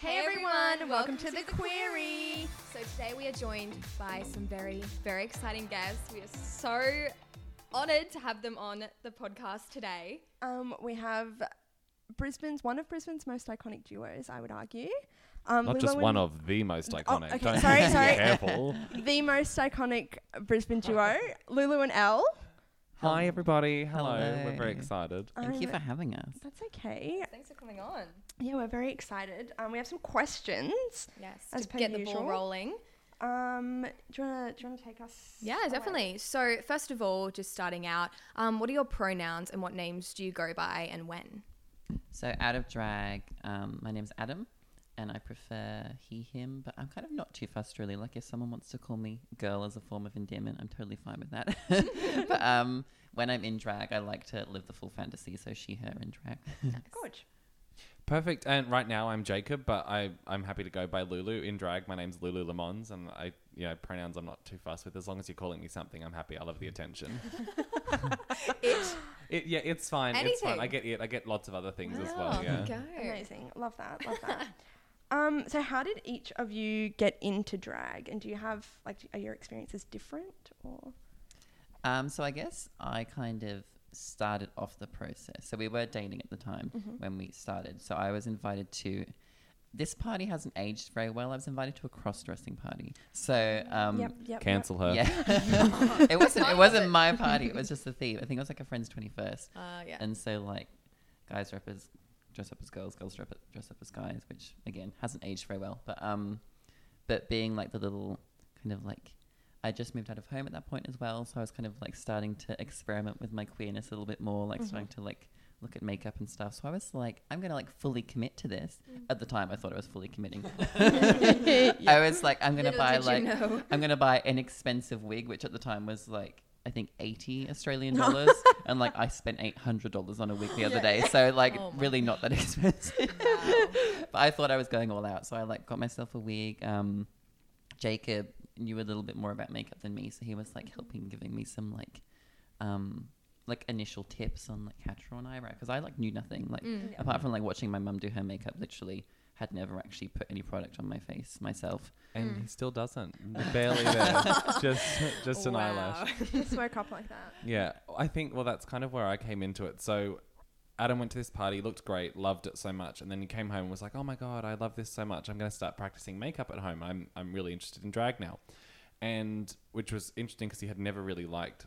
Hey everyone, welcome to the Queerie. So today we are joined by some very, very exciting guests. We are so honored to have them on the podcast today. Um, we have Brisbane's one of Brisbane's most iconic duos, I would argue. Um, Not Lulu just one of the most Oh, iconic. okay, Don't sorry, sorry. careful. the most iconic Brisbane duo, Lulu and Elle. Hi everybody. Hello. We're very excited. Thank you for having us. That's okay. Thanks for coming on. Yeah, we're very excited. Um, we have some questions. Yes, As to per get the ball rolling. Um, do you wanna do you wanna take us? Yeah, away? definitely. So first of all, just starting out, um, what are your pronouns and what names do you go by and when? So, out of drag, um, my name's Adam, and I prefer he, him, but I'm kind of not too fussed really. Like, if someone wants to call me girl as a form of endearment, I'm totally fine with that. but um, when I'm in drag, I like to live the full fantasy, so she, her in drag. Good. Perfect. And right now I'm Jacob, but I I'm happy to go by Lulu in drag. My name's Lulu LeMans, and I you know pronouns I'm not too fussed with. As long as you're calling me something, I'm happy. I love the attention. It. It, yeah, it's fine. It's fine. I get it. I get lots of other things as Wow, well. Yeah. Go. Amazing. Love that. Love that. um, so how did each of you get into drag, and do you have like are your experiences different or? Um, so I guess I kind of started off the process. So we were dating at the time Mm-hmm. when we started. So I was invited to. This party hasn't aged very well. I was invited to a cross-dressing party. So um, yep. Yep. Cancel her. Yeah, it wasn't. It was wasn't my party. It was just a theme. I think it was like a friend's twenty-first, Uh, yeah. and so like guys dress as dress up as girls, girls dress up, dress up as guys, which again hasn't aged very well. But um, but being like the little kind of like I just moved out of home at that point as well, so I was kind of like starting to experiment with my queerness a little bit more, like starting to like look at makeup and stuff. So I was like, I'm gonna like fully commit to this. At the time, I thought I was fully committing. I was like, I'm gonna Little buy did you like know. I'm gonna buy an expensive wig, which at the time was like I think eighty Australian dollars, and like I spent eight hundred dollars on a wig the other day. So like Oh really not that expensive. Wow. but I thought I was going all out, so I like got myself a wig. Um, Jacob knew a little bit more about makeup than me, so he was like helping, giving me some like, um, like initial tips on like how to draw an eyebrow because I like knew nothing. Like Mm. apart from like watching my mum do her makeup, literally had never actually put any product on my face myself. And Mm. he still doesn't. Barely there. just just an eyelash. Wow. Smoke up like that. Yeah, I think well that's kind of where I came into it. So Adam went to this party, looked great, loved it so much, and then he came home and was like, "Oh my god, I love this so much. I'm going to start practicing makeup at home. I'm I'm really interested in drag now." And which was interesting because he had never really liked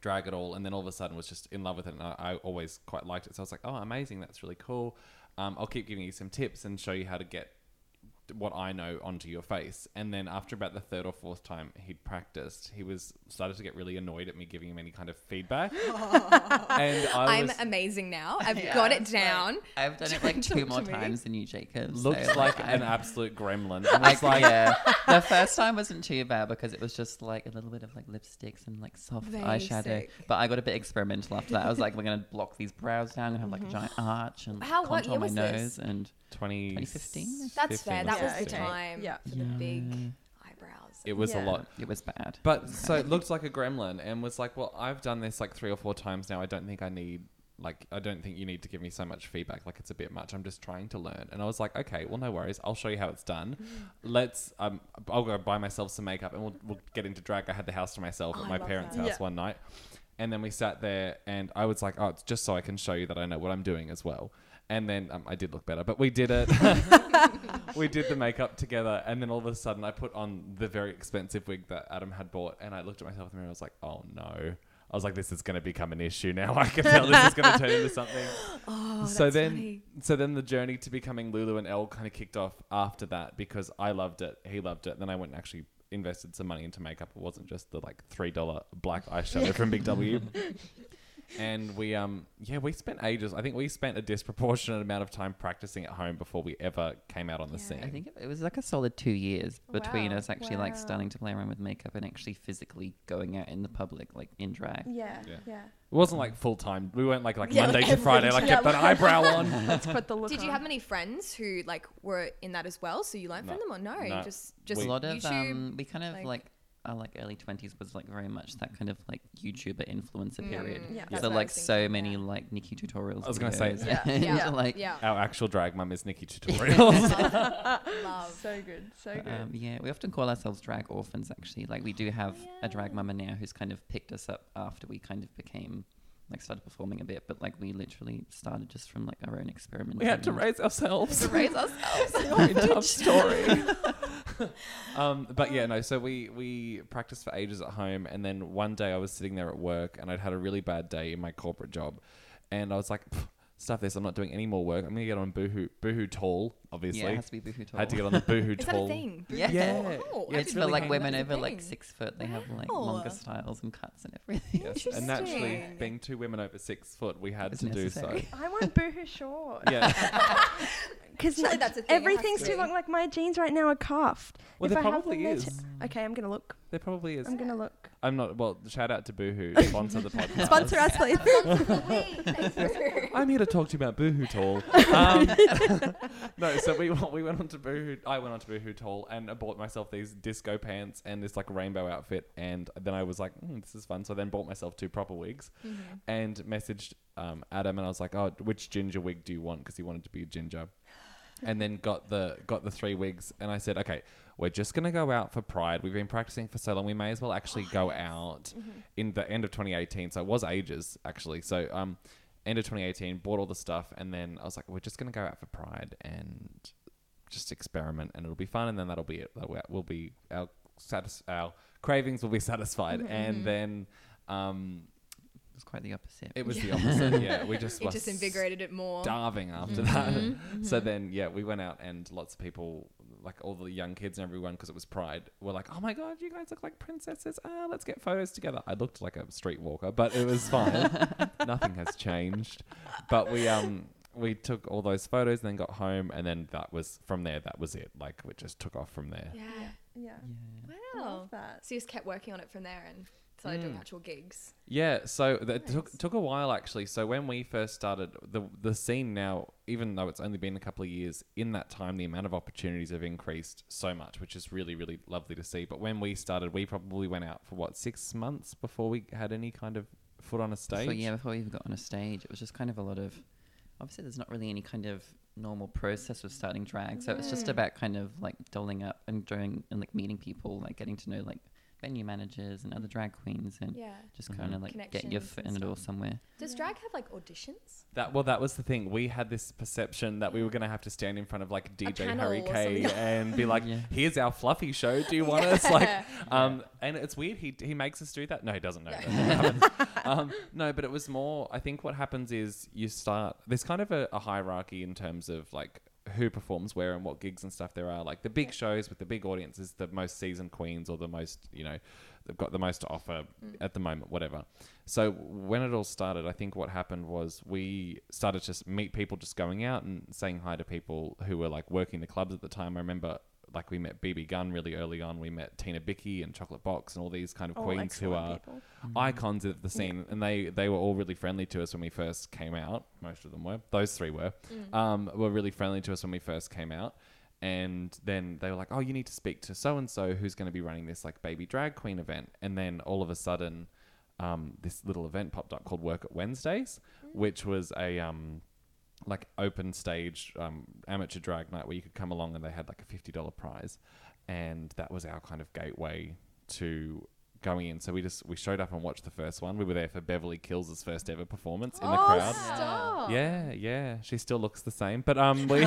drag at all, and then all of a sudden was just in love with it, and I, I always quite liked it. So I was like, "Oh, amazing, that's really cool. Um, I'll keep giving you some tips and show you how to get what I know onto your face. And then after about the third or fourth time he'd practiced, he was started to get really annoyed at me giving him any kind of feedback. and I I'm was amazing now. I've Yeah, got it it's like- down. I've done it like two more times than you, Jacob. looked so, like I- an absolute gremlin. I like, was like, yeah, the first time wasn't too bad because it was just like a little bit of like lipsticks and like soft eyeshadow. Basic. But I got a bit experimental after that. I was like, we're gonna block these brows down and have like a mm-hmm. giant arch and How- what contour year my was nose this? and 20, 2015? That's fair. That was the time Yeah. for the big eyebrows. It was Yeah. a lot. it was bad. But so it looked like a gremlin and was like, well, I've done this like three or four times now. I don't think I need, like, I don't think you need to give me so much feedback. Like, it's a bit much. I'm just trying to learn. And I was like, okay, well, no worries. I'll show you how it's done. Let's, um, I'll go buy myself some makeup and we'll, we'll get into drag. I had the house to myself Oh, at I my love parents' that. house Yeah. one night. And then we sat there and I was like, oh, it's just so I can show you that I know what I'm doing as well. And then um, I did look better, but we did it. we did the makeup together, and then all of a sudden, I put on the very expensive wig that Adam had bought, and I looked at myself in the mirror. And I was like, "Oh no!" I was like, "This is going to become an issue now. I can tell this is going to turn into something." Oh, so that's then, funny. so then the journey to becoming Lulu and Elle kind of kicked off after that because I loved it, he loved it. Then I went and actually invested some money into makeup. It wasn't just the like three dollar black eyeshadow from Big W. And we um yeah we spent ages. I think we spent a disproportionate amount of time practicing at home before we ever came out on the Yeah. scene. I think it, it was like a solid two years between Wow. us actually like Wow. starting to play around with makeup and actually physically going out in the public, like in drag. Yeah, Yeah. yeah. It wasn't like full time. We weren't like like Yeah, Monday like to every Friday, like day. get that eyebrow on. Let's put the look Did you on. have many friends who like were in that as well? So you learned from them, or no? No. You just just a lot of YouTube. um, we kind of like- like, our like early twenties was like very much that kind of like YouTuber influencer Mm, period. Yeah. that's so what I like was so thinking, many yeah. like NikkieTutorials. I was gonna say- videos Yeah. and Yeah. like yeah. Our actual drag mum is Nikki Tutorials. Love. So good, so good. Um, yeah, we often call ourselves drag orphans. Actually, like we do have a drag yeah. mama now who's kind of picked us up after we kind of became like started performing a bit. But like we literally started just from like our own experiment. we had to raise ourselves. To raise ourselves. Tough story. um, but yeah, no. So we we practiced for ages at home, and then one day I was sitting there at work, and I'd had a really bad day in my corporate job, and I was like, "Pff, "Stuff this! I'm not doing any more work. I'm gonna get on Boohoo Boohoo Tall, obviously. Yeah, it has to be Boohoo Tall. had to get on the Boohoo Is that Tall. a thing? Yeah. Yeah. Oh, Yeah, it's didn't for really like women that was a over like six foot. They have like Wow. longer styles and cuts and everything. Yes. And naturally, being two women over six foot, we had It's to do so. I want boohoo short. Yeah. Because Surely that's a thing, it has everything's too long. Like my jeans right now are cuffed. Well, If there I have probably them, is. t- okay, I'm gonna look. There probably is. I'm gonna look. I'm not. Well, shout out to Boohoo, sponsor the podcast. Sponsor us, please. I'm here to talk to you about Boohoo Tall. Um, no, so we we went on to Boohoo. I went on to Boohoo Tall and I bought myself these disco pants and this like rainbow outfit. And then I was like, mm, this is fun. So I then bought myself two proper wigs Mm-hmm. and messaged um, Adam and I was like, oh, which ginger wig do you want? Because he wanted to be a ginger. And then got the got the three wigs and I said, okay, we're just gonna go out for Pride. We've been practicing for so long. We may as well actually go out in the end of 2018. So it was ages actually. So um, end of 2018, bought all the stuff, and then I was like, we're just gonna go out for Pride and just experiment, and it'll be fun, and then that'll be it. That'll- We'll be our satis- our cravings will be satisfied, and then um, was quite the opposite. it was the opposite. Yeah, we just It were just invigorated it more. starving after that. So then, yeah, we went out and lots of people, like all the young kids and everyone, because it was Pride, were like, "Oh my god, you guys look like princesses! Ah, let's get photos together." I looked like a streetwalker, but it was fine. Nothing has changed. But we um we took all those photos, and then got home, and then that was from there. That was it. Like we just took off from there. Yeah. Yeah. Yeah. I Wow. love that. So you just kept working on it from there and started doing Mm. actual gigs. Yeah, so that took Nice. took a while actually. So when we first started, the the scene now, even though it's only been a couple of years, in that time the amount of opportunities have increased so much, which is really really lovely to see. But when we started, we probably went out for what six months before we had any kind of foot on a stage. Before, yeah, before we even got on a stage, it was just kind of a lot of. Obviously, there's not really any kind of normal process of starting drag, so it's just about kind of like doling up and doing and like meeting people, like getting to know like venue managers and other drag queens, and Yeah. just kind of like get your Connections foot and in the door stuff. somewhere. Does Yeah. drag have like auditions? That well, that was the thing. We had this perception that we were going to have to stand in front of like DJ panel Harry or Kay something. and be like, Yeah. "Here's our fluffy show. Do you want us?" Like, um, and it's weird. He he makes us do that. No, he doesn't know. No. That's um, no, but it was more. I think what happens is you start. There's kind of a, a hierarchy in terms of like who performs where and what gigs and stuff there are. Like the big shows with the big audiences, the most seasoned queens or the most you know, they've got the most to offer mm. at the moment. Whatever. So when it all started, I think what happened was we started to just meet people just going out and saying hi to people who were like working the clubs at the time. I remember like we met BB Gunn really early on. We met Tina Bicky and Chocolate Box and all these kind of All queens who are people. icons of the scene, and they they were all really friendly to us when we first came out. Most of them were. Those three were. Um, were really friendly to us when we first came out. And then they were like, "Oh, you need to speak to so and so who's going to be running this like baby drag queen event." And then all of a sudden, um, this little event popped up called Work at Wednesdays, which was a um, like open stage um, amateur drag night where you could come along and they had like a fifty dollar prize, and that was our kind of gateway to going in. So we just we showed up and watched the first one. We were there for Beverly Kills' first ever performance in the oh, crowd. Stop. Yeah, yeah, she still looks the same, but um, we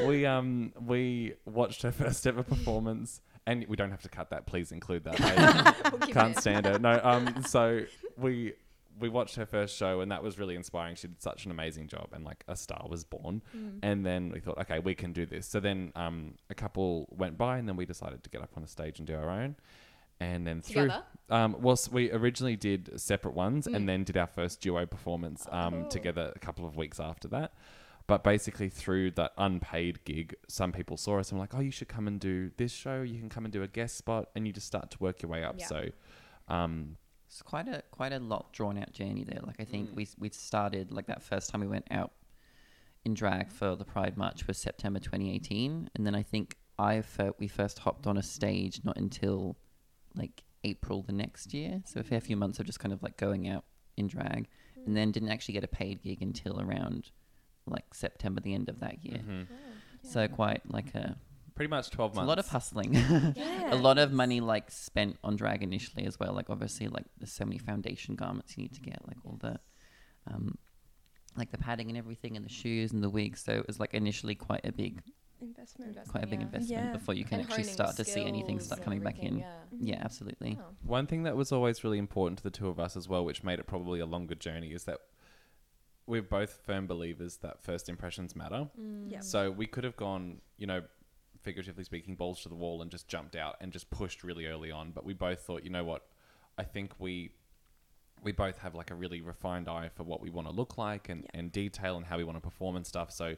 we um we watched her first ever performance. And we don't have to cut that. Please include that. I, We'll can't stand her. No, um, so we we watched her first show, and that was really inspiring. She did such an amazing job, and like a star was born. Mm. And then we thought, okay, we can do this. So then um, a couple went by, and then we decided to get up on the stage and do our own. And then through, Together? um, well, s- we originally did separate ones, Mm. and then did our first duo performance Oh, um, cool. together a couple of weeks after that. But basically, through that unpaid gig, some people saw us and were like, "Oh, you should come and do this show. You can come and do a guest spot," and you just start to work your way up. Yeah. So, um, It's quite a quite a lot drawn out journey there. Like I think Mm. we we started like that first time we went out in drag for the Pride March was September 2018, and then I think I felt we first hopped on a stage not until like April the next year. So a fair few months of just kind of like going out in drag, and then didn't actually get a paid gig until around like September, the end of that year. Mhm. So quite like a, Pretty much 12 it's a lot of hustling. Yeah. a lot of money like spent on drag initially as well. Like obviously, like there's so many foundation garments you need to get, like all the, um, like the padding and everything, and the shoes and the wigs. So it was like initially quite a big, Investment. quite a big Yeah. investment Yeah. before you can And actually honing start to see anything skills start and coming back in. everything, Yeah, absolutely. Oh. One thing that was always really important to the two of us as well, which made it probably a longer journey, is that we're both firm believers that first impressions matter. Mm. Yeah. So we could have gone, you know, figuratively speaking, balls to the wall and just jumped out and just pushed really early on. But we both thought, you know what, I think we we both have like a really refined eye for what we want to look like and, Yeah. and detail and how we want to perform and stuff. So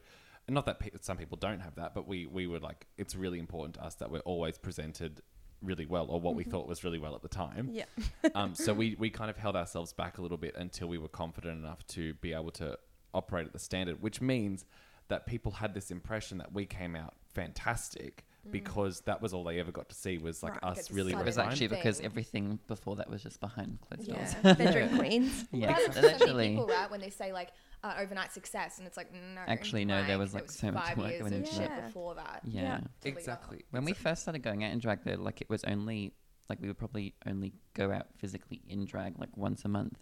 not that pe- some people don't have that, but we we were like, it's really important to us that we're always presented really well or what we thought was really well at the time Yeah. um, so we, we kind of held ourselves back a little bit until we were confident enough to be able to operate at the standard, which means that people had this impression that we came out fantastic because that was all they ever got to see was like Right, get us to really see It was Fine. actually because Thing. everything before that was just behind closed doors. Yeah. Bedroom queens. Yeah, That's so so many actually, people, right? When they say like uh, overnight success, and it's like no. Actually, no, there was, it like, so much five work years went of into shit it. before that. yeah. Yeah. till we exactly When we first started going out in drag, though, like it was only like we would probably only go out physically in drag like once a month,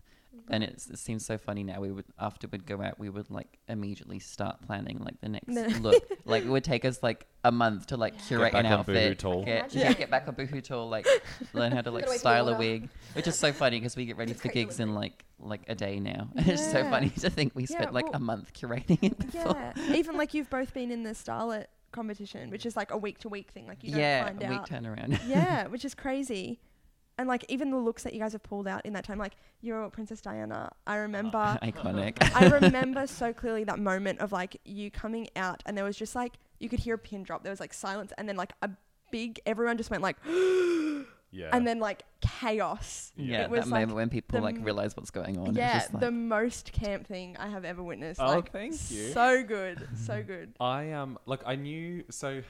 and it's, it seems so funny now. We would after we'd go out, we would like immediately start planning like the next look. Like it would take us like a month to like Yeah. curate Get an on outfit, Boohoo Tall. get, Imagine. yeah, get back on Boohoo Tall, like learn how to like Gotta wait for style a order. wig, which is so funny because we get ready for great gigs in like like a day now. it's so Yeah. funny to think we Yeah, spent like well- a month curating it. Before. Yeah. Even like you've both been in the Starlet competition, which is like a week to week thing. Like you don't yeah, find a week out. turnaround. yeah, which is crazy. And like even the looks that you guys have pulled out in that time, like you're Princess Diana. I remember Iconic. I remember so clearly that moment of like you coming out and there was just like you could hear a pin drop. There was like silence and then like a big everyone just went like yeah and then like chaos. Yeah, It was, that like, moment when people like realize what's going on. yeah, just like, the most camp thing I have ever witnessed. Oh, like, thank you. So good, so good. I um look I knew so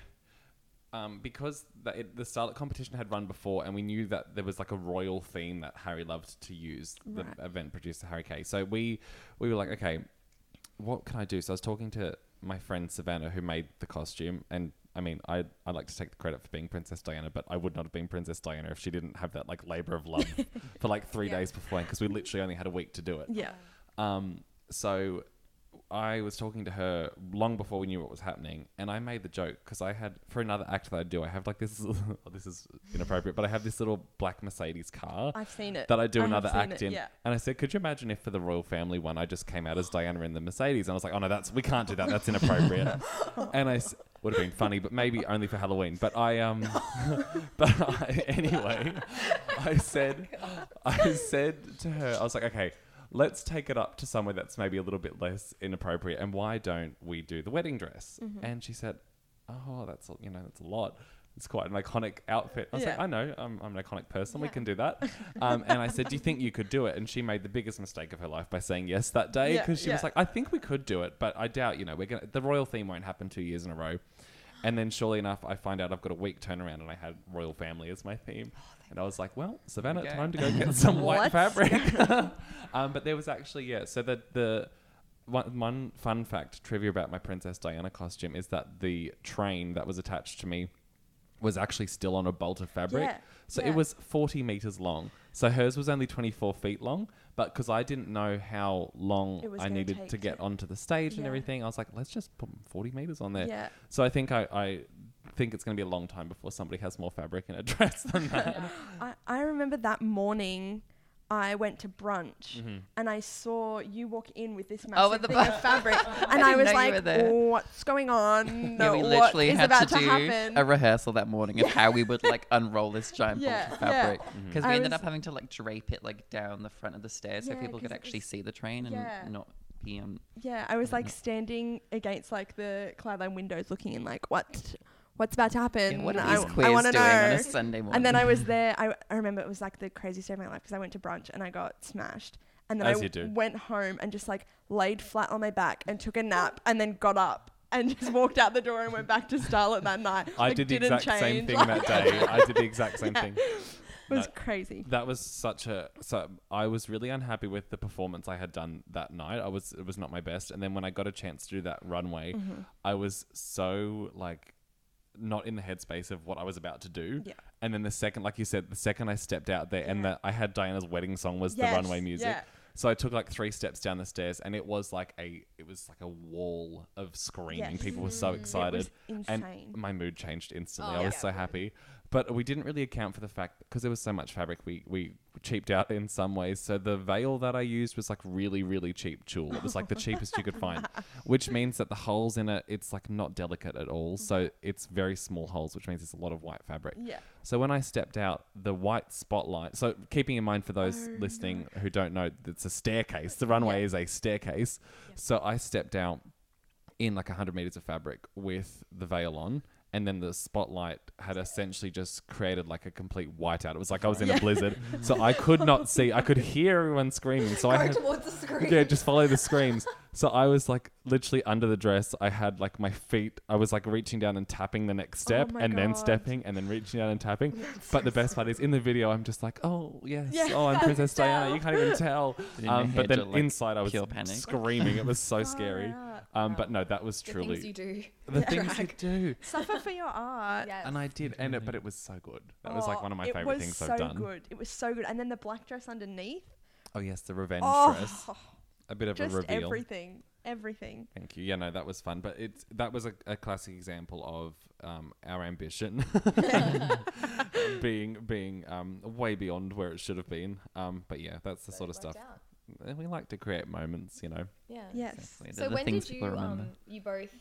um because the, it, the Starlet competition had run before and we knew that there was like a royal theme that Harry loved to use the Right. event producer Harry Kay so we we were like okay what can I do so I was talking to my friend Savannah who made the costume and I mean I I like to take the credit for being Princess Diana but I would not have been Princess Diana if she didn't have that like labor of love for like three Yeah. days before because we literally only had a week to do it Yeah. um, so I was talking to her long before we knew what was happening, and I made the joke because I had for another act that I do, I have like this. oh, this is inappropriate, but I have this little black Mercedes car I've seen it. that I do I another act it, in. yeah. And I said, "Could you imagine if for the royal family one, I just came out as Diana in the Mercedes?" And I was like, "Oh no, that's we can't do that. That's inappropriate." and I s- would have been funny, but maybe only for Halloween. But I um, but I, anyway, I said, I said to her, I was like, "Okay." Let's take it up to somewhere that's maybe a little bit less inappropriate, and why don't we do the wedding dress? Mm-hmm. And she said, "Oh, that's a- you know that's a lot. It's quite an iconic outfit." I was like, "I know, I'm, I'm an iconic person. We can do that." Um, and I said, "Do you think you could do it?" And she made the biggest mistake of her life by saying yes that day Yeah, because she was like, "I think we could do it, but I doubt. You know, we're gonna the royal theme won't happen two years in a row." And then, surely enough, I find out I've got a week turnaround, and I had royal family as my theme. And I was like, "Well, Savannah, time to go get some white fabric." um, but there was actually yeah. So the the one, one fun fact trivia about my Princess Diana costume is that the train that was attached to me was actually still on a bolt of fabric. Yeah, So yeah. it was 40 meters long. So hers was only 24 feet long. But because I didn't know how long I needed to get to- onto the stage and everything, I was like, let's just put 40 meters on there. Yeah. So I think I, I think it's going to be a long time before somebody has more fabric in a dress than that. I, I remember that morning I went to brunch Mm-hmm. and I saw you walk in with this Oh, massive with the thing of fabric. And I, didn't was like, were there. what's going on? Yeah, we what literally is had about to do happen? a rehearsal that morning of how we would like unroll this giant Yeah, bolt of yeah. fabric Mm-hmm. because I we ended up having to like drape it like down the front of the stairs Yeah, so people could actually see the train and Yeah. not be um yeah, I was like standing against like the Cloudland windows looking in like, what? What's about to happen? yeah, what are I, these I queers wanna doing on know. a Sunday morning? And then I was there. I, I remember it was like the craziest day of my life because I went to brunch and I got smashed. And then As I you do. went home and just like laid flat on my back and took a nap and then got up and just walked out the door and went back to Starlet that night. I Like, did the didn't exact same change. thing that day. I did the exact same Yeah. thing. It was No, crazy. that was such a so I was really unhappy with the performance I had done that night. I was it was not my best. And then when I got a chance to do that runway, Mm-hmm. I was so like not in the headspace of what I was about to do. Yeah. And then the second, like you said, the second I stepped out there and Yeah. that I had Diana's wedding song was Yes, the runway music. yeah. So I took like three steps down the stairs and it was like a it was like a wall of screaming. Yes. People were so mm. It excited. was insane. And my mood changed instantly. Oh, I was yeah, so happy. But we didn't really account for the fact because there was so much fabric we, we cheaped out in some ways. So the veil that I used was like really, really cheap tulle. It was like the cheapest you could find. Which means that the holes in it, it's like not delicate at all. So mm-hmm. it's very small holes, which means it's a lot of white fabric. yeah. So when I stepped out, the white spotlight. So keeping in mind for those Oh, listening who don't know, it's a staircase. The runway is a staircase. So I stepped out in like 100 meters of fabric with the veil on. And then the spotlight had essentially just created like a complete whiteout. It was like I was in a blizzard. So I could not see. I could hear everyone screaming. So I had, towards the screen. yeah, just follow the screams. So I was like literally under the dress. I had like my feet. I was like reaching down and tapping the next step, my and then stepping, and then reaching down and tapping. but the best part is in the video, I'm just like, oh yes, Yeah. oh I'm Princess Diana. You can't even tell. Um, but then like, inside, I was pure panic. screaming. It was so Far scary. out. Um, but no, that was truly the truly things you do. the things you do. Suffer for your art. Yes. And I did, and it, but it was so good. That was like one of my favorite things so I've done. It was so good. It was so good. And then the black dress underneath. Oh yes, the revenge Oh, dress, a bit of just a reveal. everything. Everything. Thank you. Yeah, no, that was fun, but it's that was a, a classic example of um, our ambition being being um, way beyond where it should have been. Um, but yeah, that's the But sort of stuff. out. We like to create moments, you know. Yeah. Yes. Exactly. So They're the when things did you people remember. um you both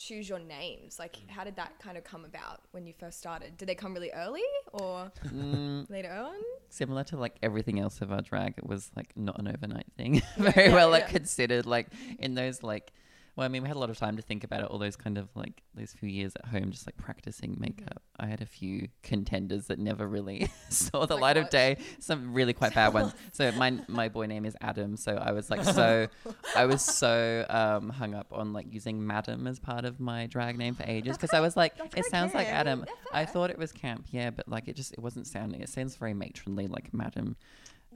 choose your names? Like how did that kind of come about when you first started? Did they come really early or Mm, later on? similar to like everything else of our drag, it was like not an overnight thing. Very well like considered. Like in those like, well, I mean, we had a lot of time to think about it. All those kind of like those few years at home, just like practicing makeup. I had a few contenders that never really saw the Like light of day. Some really quite bad ones. So my my boy name is Adam. So I was like so, I was so um, hung up on like using Madam as part of my drag name for ages because I was like, it sounds like. Adam. I thought it was camp, yeah, but like it just it wasn't sounding. It sounds very matronly, like Madam.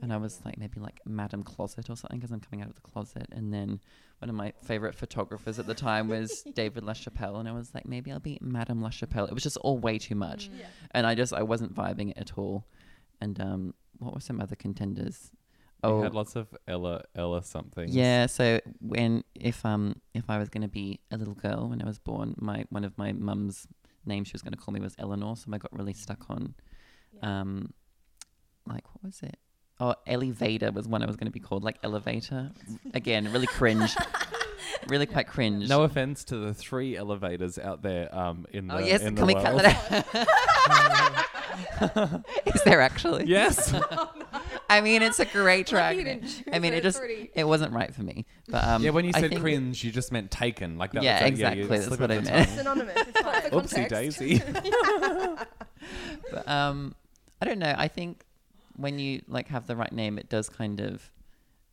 And I was like maybe like Madam Closet or something because I'm coming out of the closet. And then one of my favorite photographers at the time was David LaChapelle, and I was like maybe I'll be Madame LaChapelle. It was just all way too much, Mm. and I just I wasn't vibing it at all. And um, what were some other contenders? We had lots of Ella Ella something. Yeah, so when if um if I was gonna be a little girl when I was born, my one of my mum's names she was gonna call me was Eleanor, so I got really stuck on Yeah. um like what was it? Oh, Elevator was one I was gonna be called, like Elevator. Again, really cringe. really quite cringe. No offense to the three elevators out there um, in the oh yes, in can the we world. cut that out? Is there actually? Yes. I mean, it's a great track. I mean, it just those three. it wasn't right for me. But um, yeah, when you I said cringe, you just meant taken. Like that. Yeah, was that, exactly, you that's what I meant. tongue. Synonymous. It's fine. Oopsie context. daisy. But um, I don't know. I think when you like have the right name, it does kind of.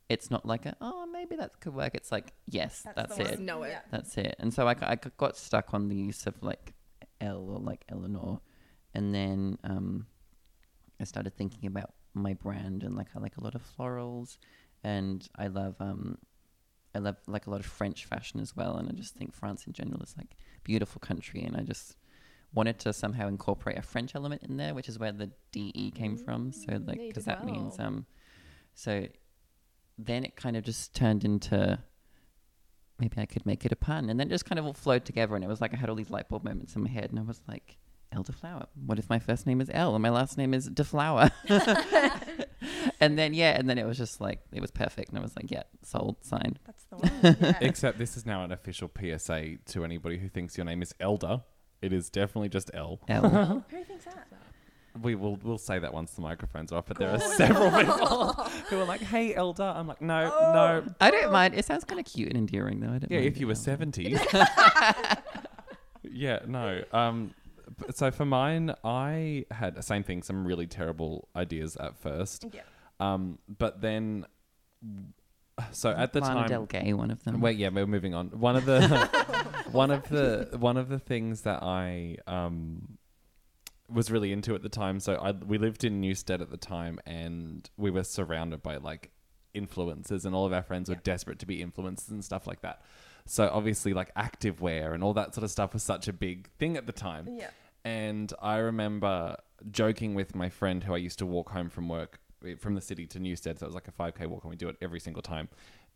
It's not like a oh maybe that could work. It's like yes, That's that's, the it. Know it. That's it. And so I, I got stuck on the use of like L or like Eleanor, and then um, I started thinking about my brand and like I like a lot of florals, and I love um, I love like a lot of French fashion as well, and I just think France in general is like beautiful country, and I just wanted to somehow incorporate a French element in there, which is where the DE came from. So Mm, like because did that means um, so then it kind of just turned into maybe I could make it a pun. And then it just kind of all flowed together. And it was like I had all these light bulb moments in my head. And I was like, Elle de Flower. What if my first name is El and my last name is de Flower? and then, yeah. And then it was just like, it was perfect. And I was like, yeah, sold, signed. That's the one. Yeah. Except this is now an official PSA to anybody who thinks your name is Elder. It is definitely just L. El. Who thinks that? We will we'll say that once the microphones are off, but there are several people who are like, "Hey, Elder." I'm like, "No, no." I don't mind. It sounds kind of cute and endearing, though. I don't Yeah, mind if you were being 70. yeah, no. Um, so for mine, I had the same thing, some really terrible ideas at first. Yeah. Um, but then, so at the Lana time, Del Gay, one of them. Wait, yeah, we're moving on. One of the one of the one of the things that I um was really into at the time. So I we lived in Newstead at the time, and we were surrounded by like influencers, and all of our friends were desperate to be influencers and stuff like that. So obviously, like activewear and all that sort of stuff was such a big thing at the time. Yeah. And I remember joking with my friend who I used to walk home from work from the city to Newstead. So it was like a 5K walk, and we do it every single time.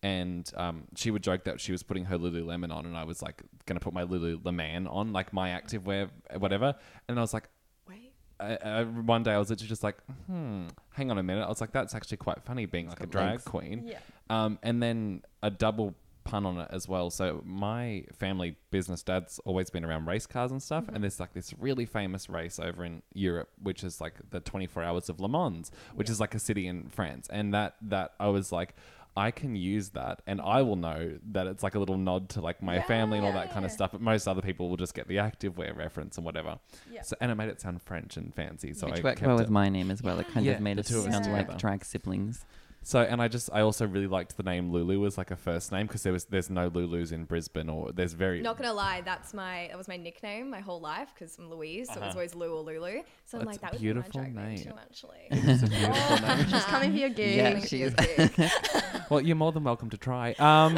And um, she would joke that she was putting her Lululemon on, and I was like going to put my Lululemon on, like my activewear, whatever. And I was like, Wait. I, I, one day I was literally just like, hmm, hang on a minute. I was like, that's actually quite funny being like a drag legs. queen. Yeah. Um, and then a double pun on it as well. So my family business, dad's always been around race cars and stuff, and mm-hmm. there's like this really famous race over in Europe, which is like the 24 Hours of Le Mans, which is like a city in France, and that that I was like. I can use that, and I will know that it's like a little nod to like my family and all that kind of stuff. But most other people will just get the activewear reference and whatever. Yeah. So, and it made it sound French and fancy. So Which I worked kept well it. with my name as well. It kind Yeah, of made the us two of us sound like drag siblings. So, and I just, I also really liked the name Lulu as like a first name because there was, there's no Lulus in Brisbane or there's very. Not gonna lie, that's my that was my nickname my whole life because I'm Louise, so it was Uh-huh. always Lou or Lulu. So I'm That's like, that a would beautiful be my name name. too, actually. It's a beautiful name. She's coming for your gig. Yeah, she is. your. Well, you're more than welcome to try. Um,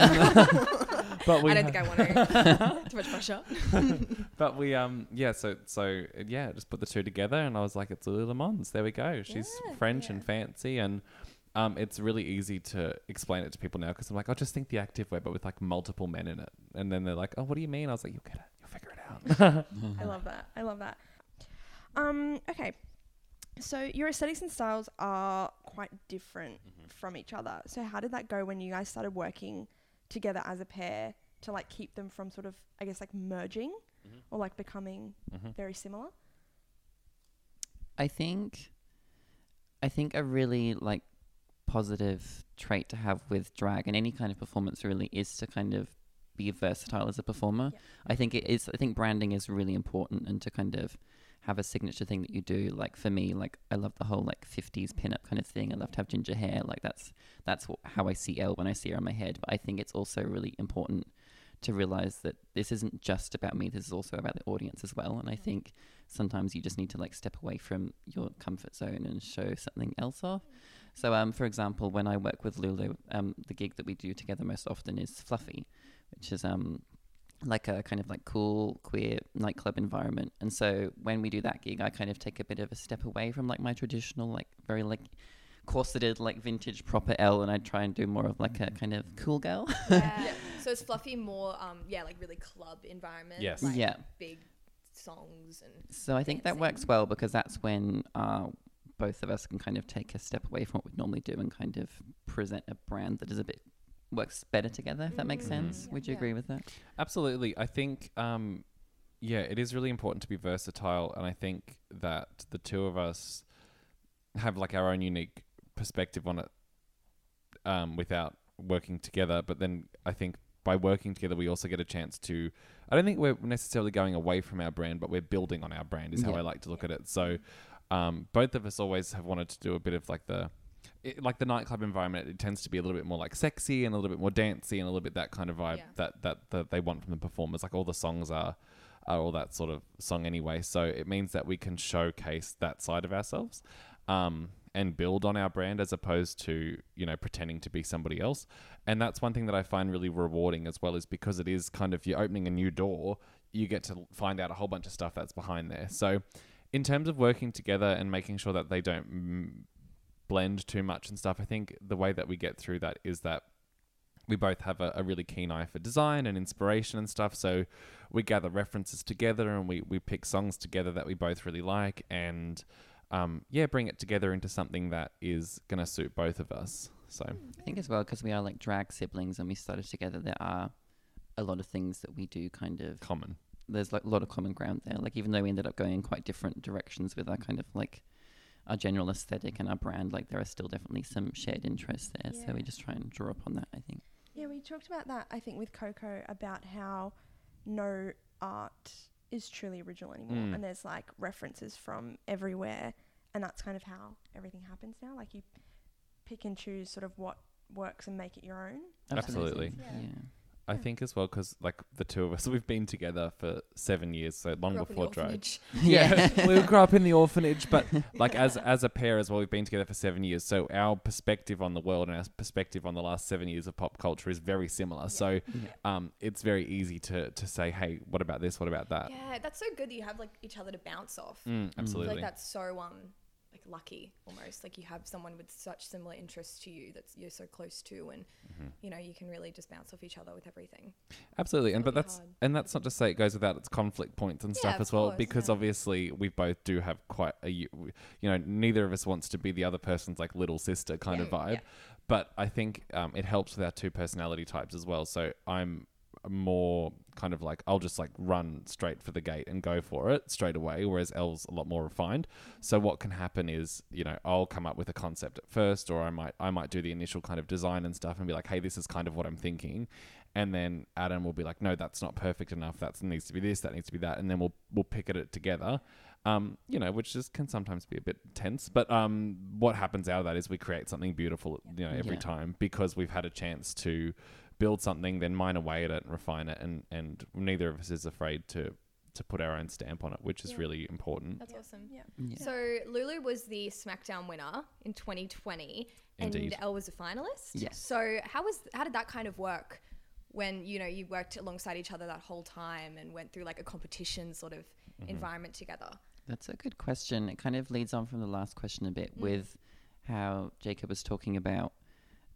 but we, I don't think I want to. Too much pressure. but we, um, yeah. So, so yeah, just put the two together, and I was like, it's Lulu LeMans. There we go. She's Yeah, French yeah. and fancy, and um, it's really easy to explain it to people now because I'm like, I'll just think the active way, but with like multiple men in it, and then they're like, oh, what do you mean? I was like, you'll get it. You'll figure it out. I love that. I love that. Um, okay. So your aesthetics and styles are quite different from each other. So how did that go when you guys started working together as a pair to like keep them from sort of I guess like merging or like becoming Mhm. very similar? I think, I think a really like positive trait to have with drag and any kind of performance really is to kind of be versatile as a performer. Yeah. I think it is. I think branding is really important and to kind of have a signature thing that you do. Like for me, like I love the whole like '50s pinup kind of thing. I love to have ginger hair. Like that's that's how I see Elle when I see her on my head. But I think it's also really important to realize that this isn't just about me. This is also about the audience as well. And I mm-hmm. think sometimes you just need to like step away from your comfort zone and show something else off. Mm-hmm. So, um, for example, when I work with Lulu, um, the gig that we do together most often is Fluffy, which is um, like a kind of like cool queer nightclub environment. And so when we do that gig, I kind of take a bit of a step away from like my traditional, like very like corseted, like vintage proper L, and I try and do more of like a kind of cool girl. Yeah. So it's fluffy, more um, yeah, like really club environment. Yes. Like Yeah. Big songs and So I think that works well because that's when uh, both of us can kind of take a step away from what we'd normally do and kind of present a brand that is a bit works better together. If that makes Mm, sense, yeah. would you Yeah. agree with that? Absolutely. I think, um, yeah, it is really important to be versatile. And I think that the two of us have like our own unique perspective on it um, without working together. But then I think by working together, we also get a chance to, I don't think we're necessarily going away from our brand, but we're building on our brand, is how I like to look at it. So um, both of us always have wanted to do a bit of like the, it, like the nightclub environment, it tends to be a little bit more like sexy and a little bit more dancey and a little bit that kind of vibe Yeah. that, that that they want from the performers. Like all the songs are are all that sort of song anyway. So it means that we can showcase that side of ourselves um, and build on our brand as opposed to you know pretending to be somebody else. And that's one thing that I find really rewarding as well, is because it is kind of you're opening a new door. You get to find out a whole bunch of stuff that's behind there. So in terms of working together and making sure that they don't mm, blend too much and stuff, I think the way that we get through that is that we both have a, a really keen eye for design and inspiration and stuff. So we gather references together and we, we pick songs together that we both really like and um, yeah, bring it together into something that is going to suit both of us. So I think as well because we are like drag siblings and we started together. There are a lot of things that we do kind of common. There's like a lot of common ground there. Like even though we ended up going in quite different directions with our kind of like our general aesthetic and our brand, like there are still definitely some shared interests there. So we just try and draw upon that. I think. Yeah, we talked about that I think with Coco about how no art is truly original anymore Mm. and there's like references from everywhere and that's kind of how everything happens now. Like you pick and choose sort of what works and make it your own. Absolutely. Yeah. Yeah. I think as well because like the two of us, we've been together for seven years, so long Grew up in the before drag. Yeah, we grew up in the orphanage, but like as as a pair as well, we've been together for seven years. So our perspective on the world and our perspective on the last seven years of pop culture is very similar. So Yeah. um, it's very easy to to say, hey, what about this? What about that? Yeah, that's so good that you have like each other to bounce off. Mm, I feel absolutely. like that's so um like lucky almost. Like you have someone with such similar interests to you that you're so close to, and Mm-hmm. you know you can really just bounce off each other with everything. Absolutely, and but that's hard. and that's not to say it goes without its conflict points and Yeah, stuff as well, course, because yeah. obviously we both do have quite a you know neither of us wants to be the other person's like little sister kind Yeah, of vibe, but I think um, it helps with our two personality types as well. So I'm more kind of like I'll just like run straight for the gate and go for it straight away, whereas Elle's a lot more refined. So what can happen is you know I'll come up with a concept at first, or I might I might do the initial kind of design and stuff and be like, hey, this is kind of what I'm thinking, and then Adam will be like, no, that's not perfect enough. That needs to be this. That needs to be that, and then we'll we'll pick at it together. Um, you know, which just can sometimes be a bit tense, but um, what happens out of that is we create something beautiful, you know, every Yeah. time because we've had a chance to build something, then mine away at it and refine it, and and neither of us is afraid to to put our own stamp on it, which is Yeah. really important. That's awesome. Yeah. Yeah. So Lulu was the SmackDown winner in 2020, Indeed. and Elle was a finalist. Yes. So how was how did that kind of work? When you know you worked alongside each other that whole time and went through like a competition sort of Mm-hmm. environment together. That's a good question. It kind of leads on from the last question a bit with how Jacob was talking about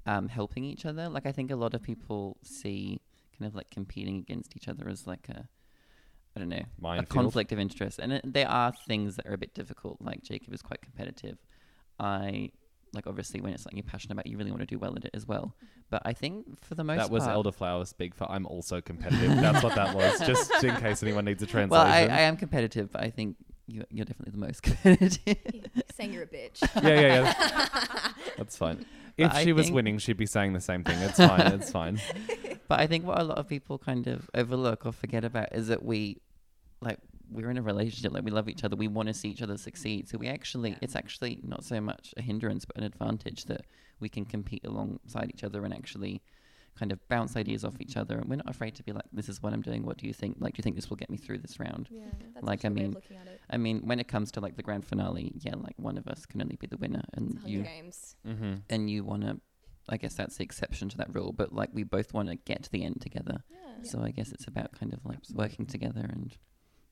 um, helping each other. Like, I think a lot of mm-hmm. people see kind of like competing against each other as like a, I don't know, a conflict of interest. And it, there are things that are a bit difficult. Like, Jacob is quite competitive. I, like, obviously, when it's something you're passionate about, you really want to do well at it as well. Mm-hmm. But I think for the most That was part, Elderflower speak for I'm also competitive. That's what that was, just in case anyone needs a translation. well, I, I am competitive, but I think you, you're definitely the most competitive. Saying you're a bitch. yeah, yeah, yeah. That's fine. If But I she was think- winning, she'd be saying the same thing. It's fine. It's fine. But I think what a lot of people kind of overlook or forget about is that we, like, we're in a relationship. Like, we love each other. We want to see each other succeed. So we actually, it's actually not so much a hindrance, but an advantage that we can compete alongside each other and actually kind of bounce ideas off each other. And we're not afraid to be like, this is what I'm doing. What do you think? Like, do you think this will get me through this round? Yeah, that's Like, a I good way of mean, looking at it. I mean, when it comes to like the grand finale, yeah, like one of us can only be the winner, and It's you Games. Mm-hmm. and you want to. I guess that's the exception to that rule, but like we both want to get to the end together. Yeah. So I guess it's about kind of like working together and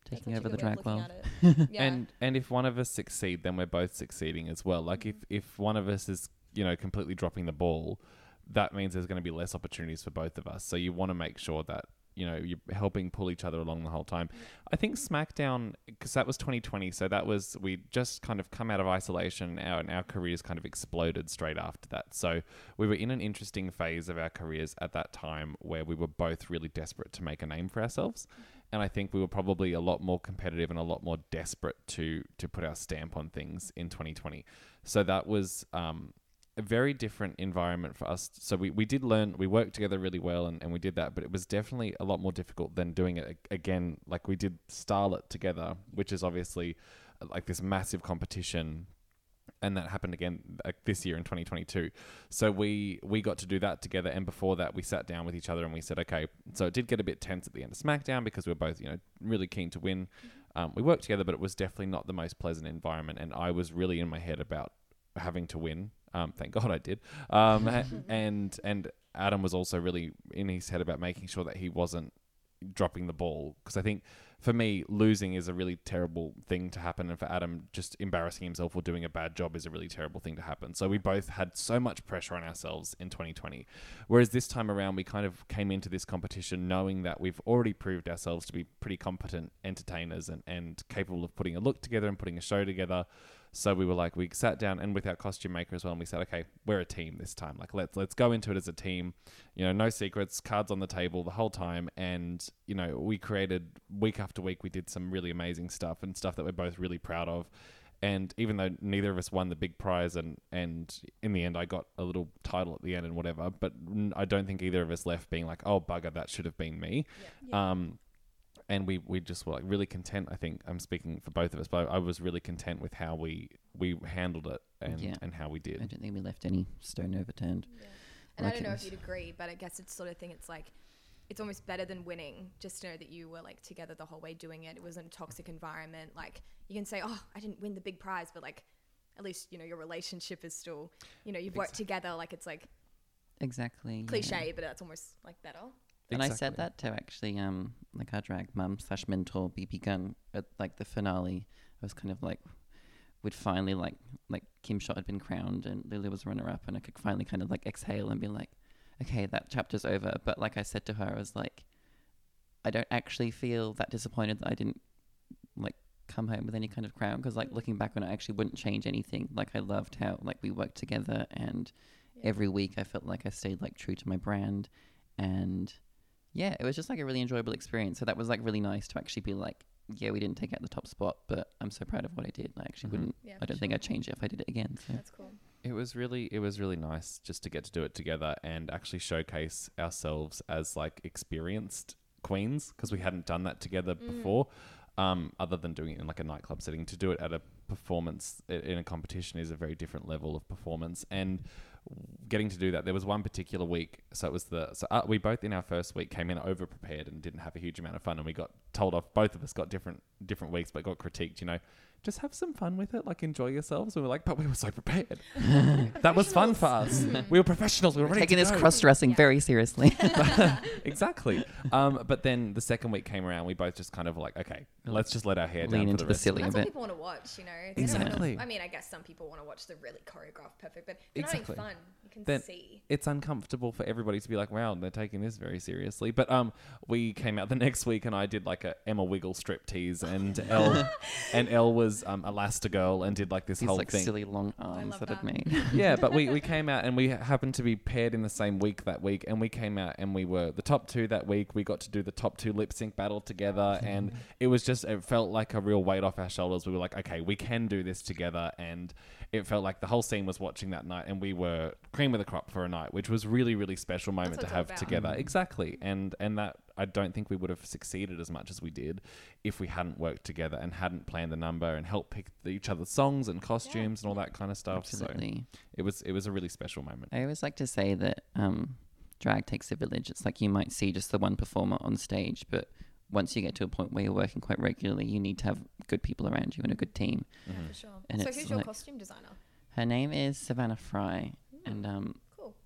taking over the good drag well. looking at it. yeah. And and if one of us succeed, then we're both succeeding as well. Like if if one of us is you know completely dropping the ball, that means there's going to be less opportunities for both of us. So you want to make sure that you know you're helping pull each other along the whole time. I think SmackDown because that was 2020, so that was we just kind of come out of isolation, our, and our careers kind of exploded straight after that. So we were in an interesting phase of our careers at that time where we were both really desperate to make a name for ourselves. And I think we were probably a lot more competitive and a lot more desperate to to put our stamp on things in 2020. So that was um, a very different environment for us. So we, we did learn, we worked together really well and, and we did that, but it was definitely a lot more difficult than doing it again. Like we did Starlet together, which is obviously uh, like this massive competition. And that happened again like this year in 2022. So we we got to do that together. And before that, we sat down with each other and we said, okay. So it did get a bit tense at the end of SmackDown because we were both you know really keen to win. Um, we worked together, but it was definitely not the most pleasant environment. And I was really in my head about having to win. Um, thank God I did. Um, and and Adam was also really in his head about making sure that he wasn't dropping the ball because I think for me losing is a really terrible thing to happen, and for Adam just embarrassing himself or doing a bad job is a really terrible thing to happen. So we both had so much pressure on ourselves in 2020, whereas this time around we kind of came into this competition knowing that we've already proved ourselves to be pretty competent entertainers and and capable of putting a look together and putting a show together. So we were like, we sat down and with our costume maker as well, and we said, okay, we're a team this time. Like let's let's go into it as a team. You know, no secrets, cards on the table the whole time, and you know, we created week after week. We did some really amazing stuff and stuff that we're both really proud of. And even though neither of us won the big prize, and and in the end I got a little title at the end and whatever, but I don't think either of us left being like, oh bugger, that should have been me. Um, and we, we just were like really content. I think I'm speaking for both of us, but I was really content with how we we handled it and, Yeah. and how we did. I don't think we left any stone overturned. And I don't know if you'd agree, but I guess it's sort of thing. It's like it's almost better than winning just to know that you were like together the whole way doing it. It wasn't a toxic environment. Like you can say, oh, I didn't win the big prize, but like at least you know your relationship is still, you know, you've worked together. Like it's like Exactly. yeah. cliche, but that's almost like better. And I said that to actually, um, like our drag mum slash mentor, BB Gun at like the finale. I was kind of like, would finally like, like Kim Shot had been crowned and Lily was a runner up, and I could finally kind of like exhale and be like, okay, that chapter's over. But like I said to her, I was like, I don't actually feel that disappointed that I didn't like come home with any kind of crown because like looking back on it, I actually wouldn't change anything. Like I loved how like we worked together and every week I felt like I stayed like true to my brand and yeah, it was just like a really enjoyable experience. So that was like really nice to actually be like, yeah, we didn't take out the top spot, but I'm so proud of what I did. I actually Mhm. wouldn't. Yeah, I don't think. I'd change it if I did it again. So That's cool. It was really it was really nice just to get to do it together and actually showcase ourselves as like experienced queens because we hadn't done that together before. Um, other than doing it in like a nightclub setting, to do it at a performance in a competition is a very different level of performance. And getting to do that, there was one particular week. So it was the so uh, we both in our first week came in over prepared and didn't have a huge amount of fun, and we got told off. Both of us got different different weeks, but got critiqued. You know, just have some fun with it, like enjoy yourselves. And we're like, but we were so prepared. that was fun for us. we were professionals. We were we're taking this cross dressing Yeah. very seriously. exactly. Um, but then the second week came around, we both just kind of like, okay, let's just let our hair Lean down for into the the silly. That's a what bit. people want to watch, you know. They don't wanna- Exactly. I mean, I guess some people want to watch the really choreographed perfect, but if you're not Exactly. having fun, you can Then- see. It's uncomfortable for everybody to be like, wow, they're taking this very seriously. But um, we came out the next week and I did like a Emma Wiggle strip tease, and Elle and Elle was um, Elastigirl and did like this These whole like thing. silly long arms love that I'd that. made. yeah, but we, we came out and we happened to be paired in the same week that week, and we came out and we were the top two that week. We got to do the top two lip sync battle together, and it was just it felt like a real weight off our shoulders. We were like, okay, we can do this together, and it felt like the whole scene was watching that night, and we were cream of the crop for a night, which was really really special moment to have about. together. Exactly, and and that I don't think we would have succeeded as much as we did if we hadn't worked together and hadn't planned the number and helped pick the, each other's songs and costumes and all that kind of stuff. So Absolutely. it was it was a really special moment. I always like to say that um, drag takes a village. It's like you might see just the one performer on stage, but once you get to a point where you're working quite regularly, you need to have good people around you and a good team. Yeah, Mhm. for sure. And so who's your like- costume designer? Her name is Savannah Fry, and um, Cool.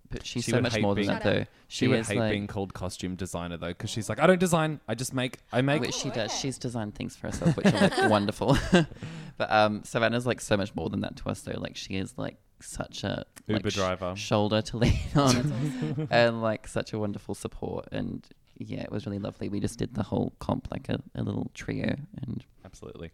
But she's She so much hate more than that, though. She, would is hate like, being called costume designer though, because she's like, I don't design, I just make, I make. which she Oh, does. She's designed things for herself, which are like wonderful. but um, Savannah's like so much more than that to us, though. Like she is like such a like, Uber sh- driver. shoulder to lean on, and like such a wonderful support. And yeah, it was really lovely. We just did the whole comp like a, a little trio, and Absolutely.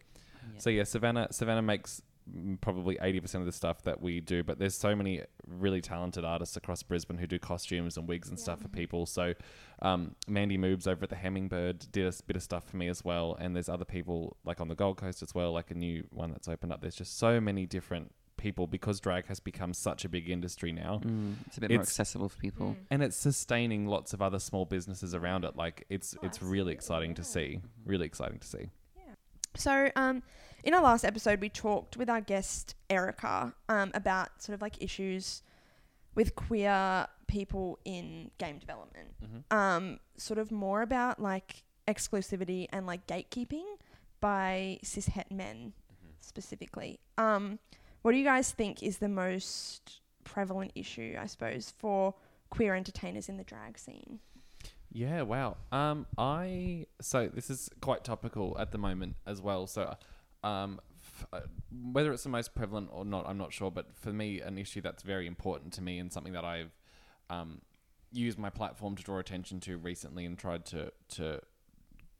yeah. So yeah, Savannah Savannah makes mm, probably 80% of the stuff that we do, but there's so many really talented artists across Brisbane who do costumes and wigs and stuff for people. So um, Mandy Moobs over at the Hummingbird did a bit of stuff for me as well, and there's other people like on the Gold Coast as well, like a new one that's opened up. There's just so many different people because drag has become such a big industry now. Mm, it's a bit more accessible for people. Mm. and it's sustaining lots of other small businesses around it. Like it's Oh, it's really exciting to see. Really exciting to see. Yeah. So, um, in our last episode, we talked with our guest Erica um, about sort of like issues with queer people in game development. Um, sort of more about like exclusivity and like gatekeeping by cishet men specifically. Um, what do you guys think is the most prevalent issue, I suppose, for queer entertainers in the drag scene? Yeah, wow. Um, I so this is quite topical at the moment as well. So, um, f- uh, whether it's the most prevalent or not, I'm not sure. But for me, an issue that's very important to me and something that I've um, used my platform to draw attention to recently and tried to to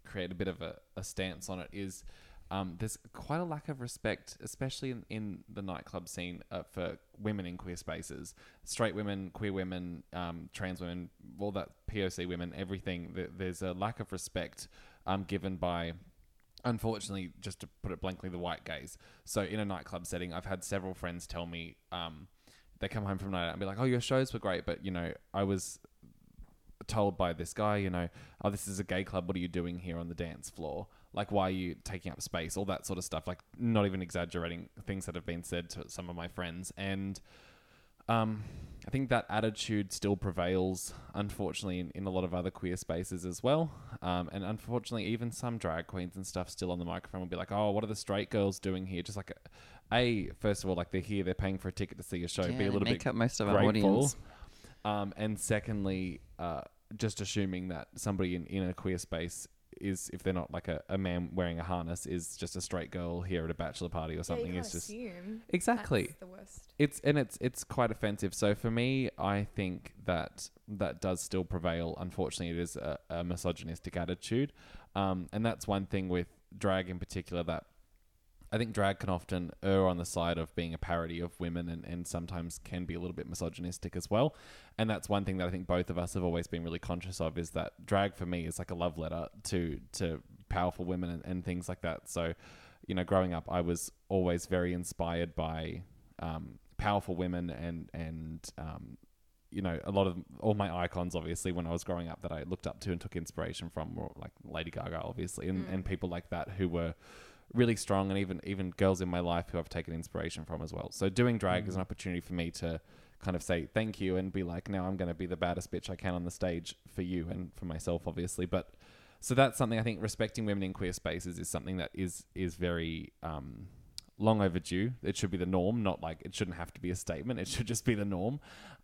create a bit of a, a stance on it is um, there's quite a lack of respect, especially in, in the nightclub scene, uh, for women in queer spaces. Straight women, queer women, um, trans women, all that POC women, everything. There's a lack of respect um, given by, unfortunately, just to put it blankly, the white gaze. So in a nightclub setting, I've had several friends tell me um, they come home from night out and be like, "Oh, your shows were great, but you know, I was." told by this guy, you know, oh, this is a gay club. What are you doing here on the dance floor? Like, why are you taking up space? All that sort of stuff. Like, not even exaggerating things that have been said to some of my friends. And um, I think that attitude still prevails, unfortunately, in, in a lot of other queer spaces as well. Um, and unfortunately, even some drag queens and stuff still on the microphone will be like, "Oh, what are the straight girls doing here?" Just like, a first of all, like they're here, they're paying for a ticket to see a show. Yeah, be a little make bit up most of our grateful. audience. Um, and secondly, uh, just assuming that somebody in, in a queer space is, if they're not like a, a man wearing a harness, is just a straight girl here at a bachelor party or something. Yeah, it's just exactly That's the worst. it's and it's it's quite offensive. So for me, I think that that does still prevail. Unfortunately, it is a, a misogynistic attitude, um, and that's one thing with drag in particular that I think drag can often err on the side of being a parody of women and, and sometimes can be a little bit misogynistic as well. And that's one thing that I think both of us have always been really conscious of is that drag for me is like a love letter to to powerful women and, and things like that. So, you know, growing up I was always very inspired by um, powerful women and and um, you know a lot of all my icons obviously when I was growing up that I looked up to and took inspiration from were like Lady Gaga obviously and, and people like that who were really strong and even even girls in my life who I've taken inspiration from as well. So doing drag is an opportunity for me to kind of say thank you and be like now I'm going to be the baddest bitch I can on the stage for you and for myself obviously but so that's something I think respecting women in queer spaces is something that is is very um, long overdue. It should be the norm, not like it shouldn't have to be a statement. It should just be the norm.